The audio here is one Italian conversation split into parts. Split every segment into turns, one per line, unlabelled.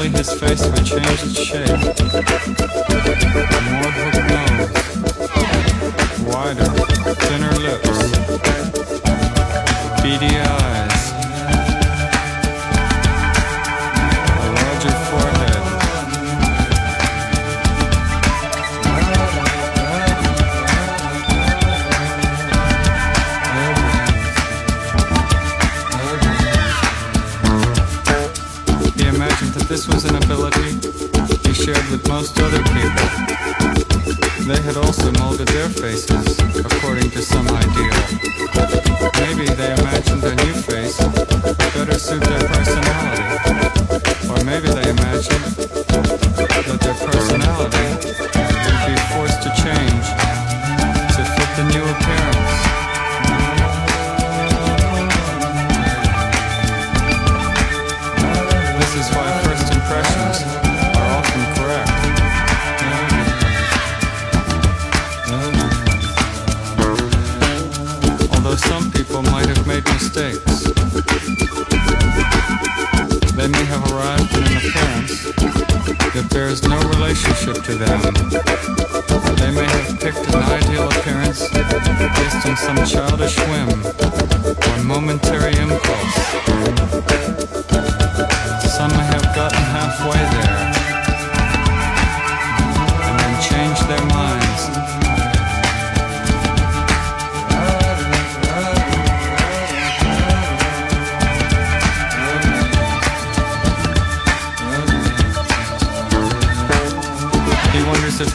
Only his face would change its shape. More hook nose, wider, thinner lips.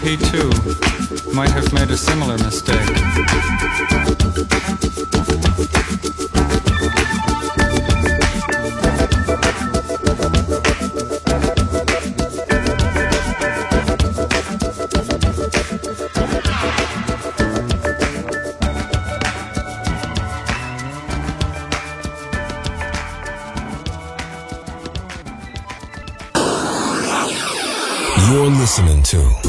he too might have made a similar mistake.
Listening to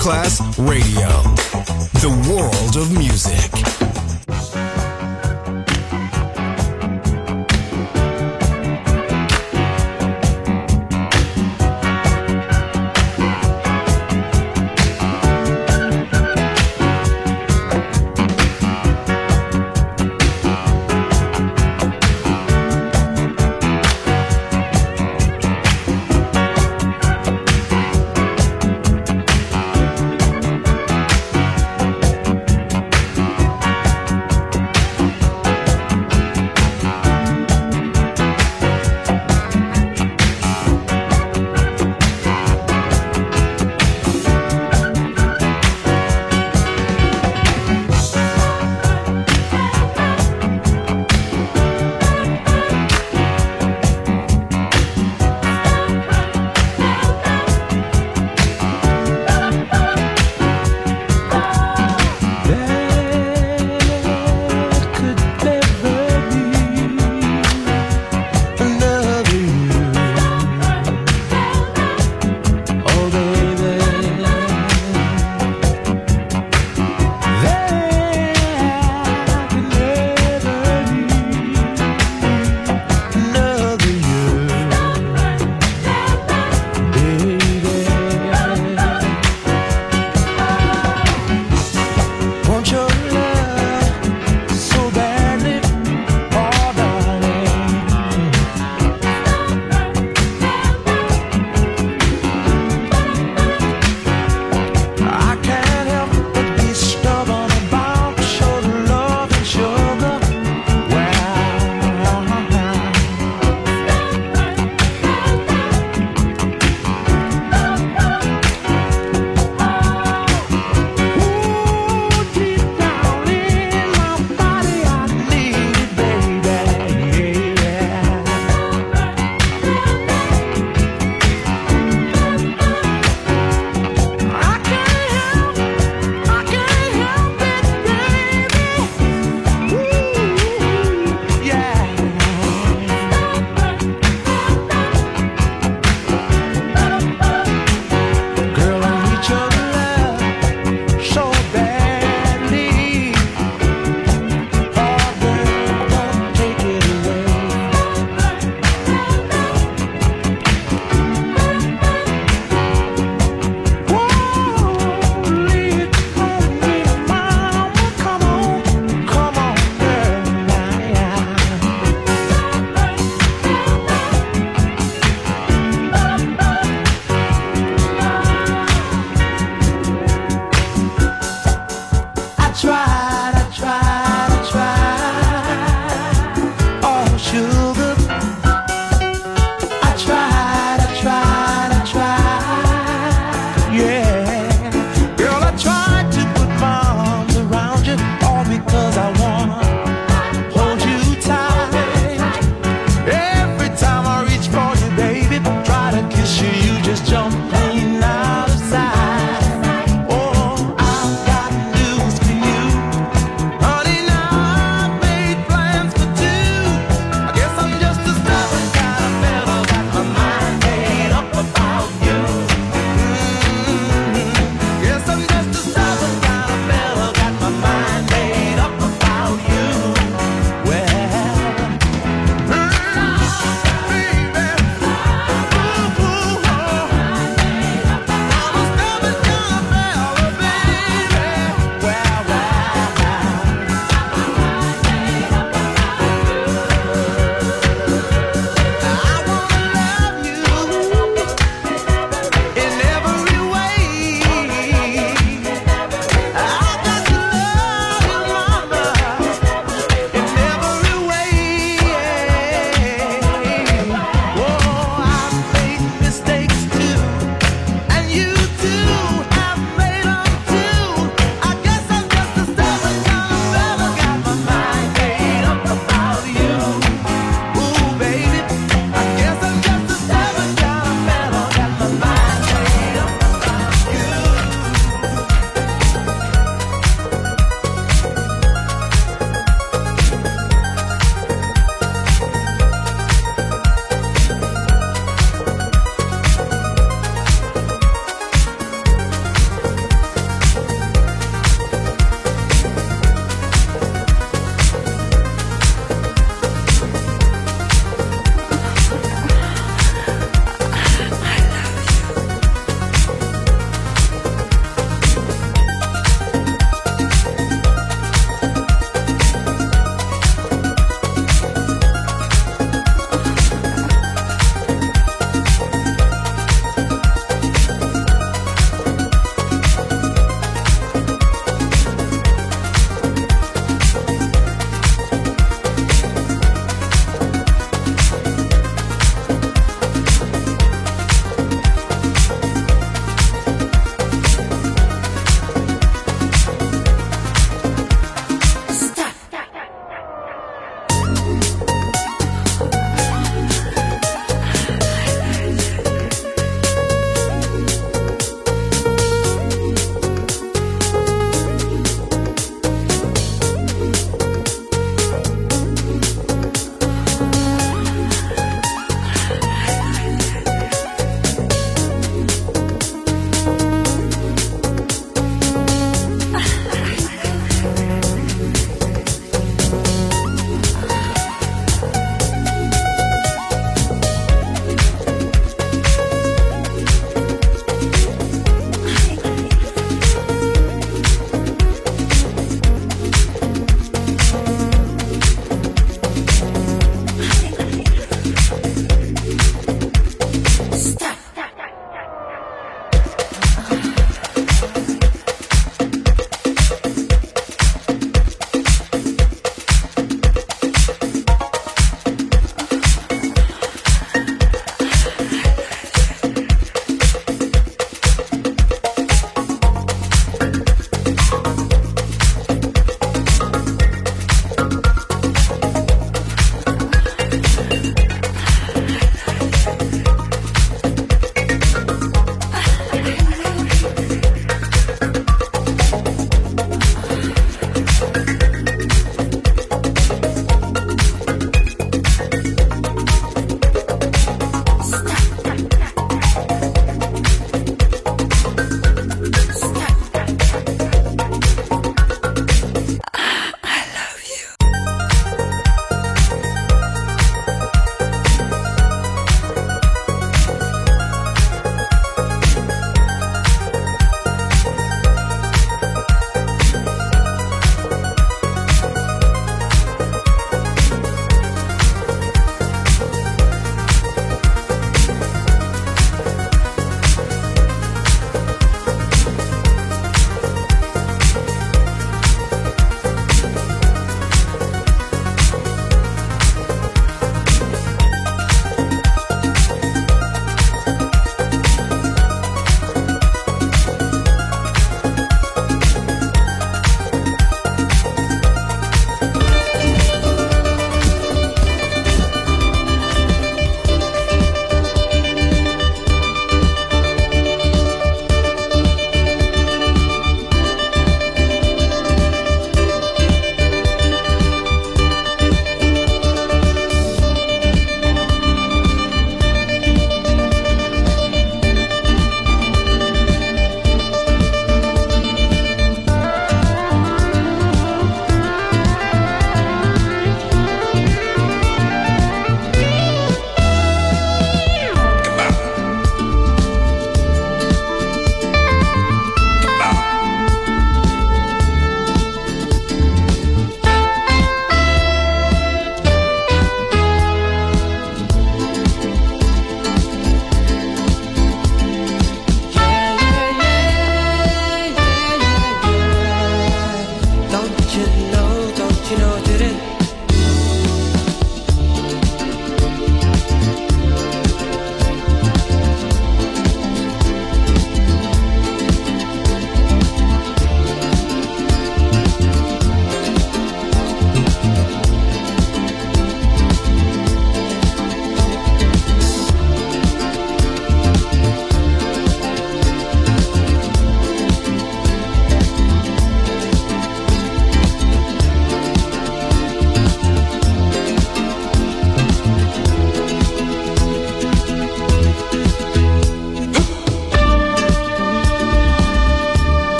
Masterclass Radio.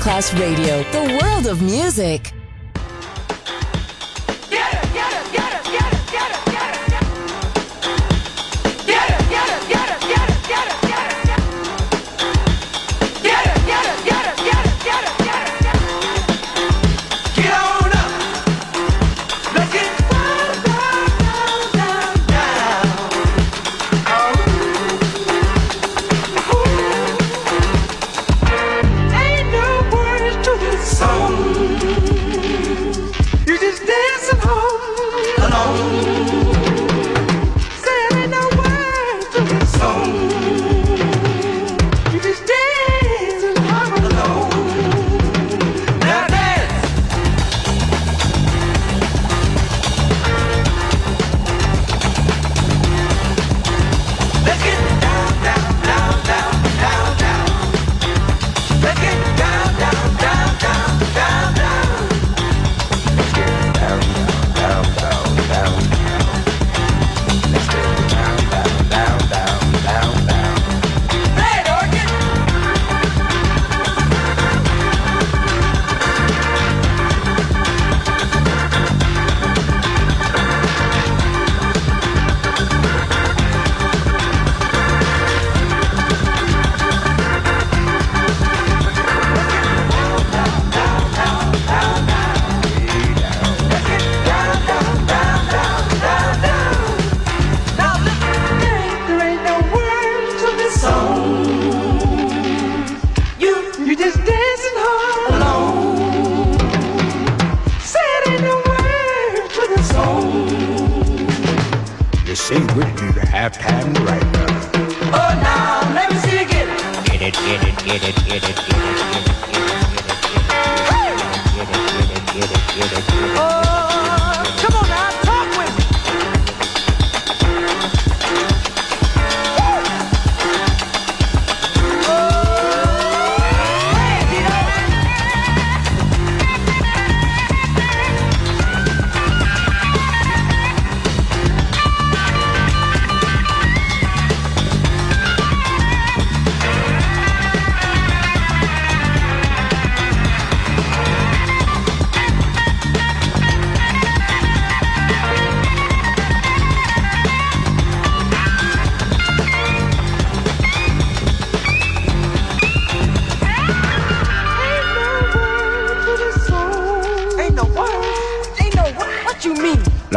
Masterclass Radio, the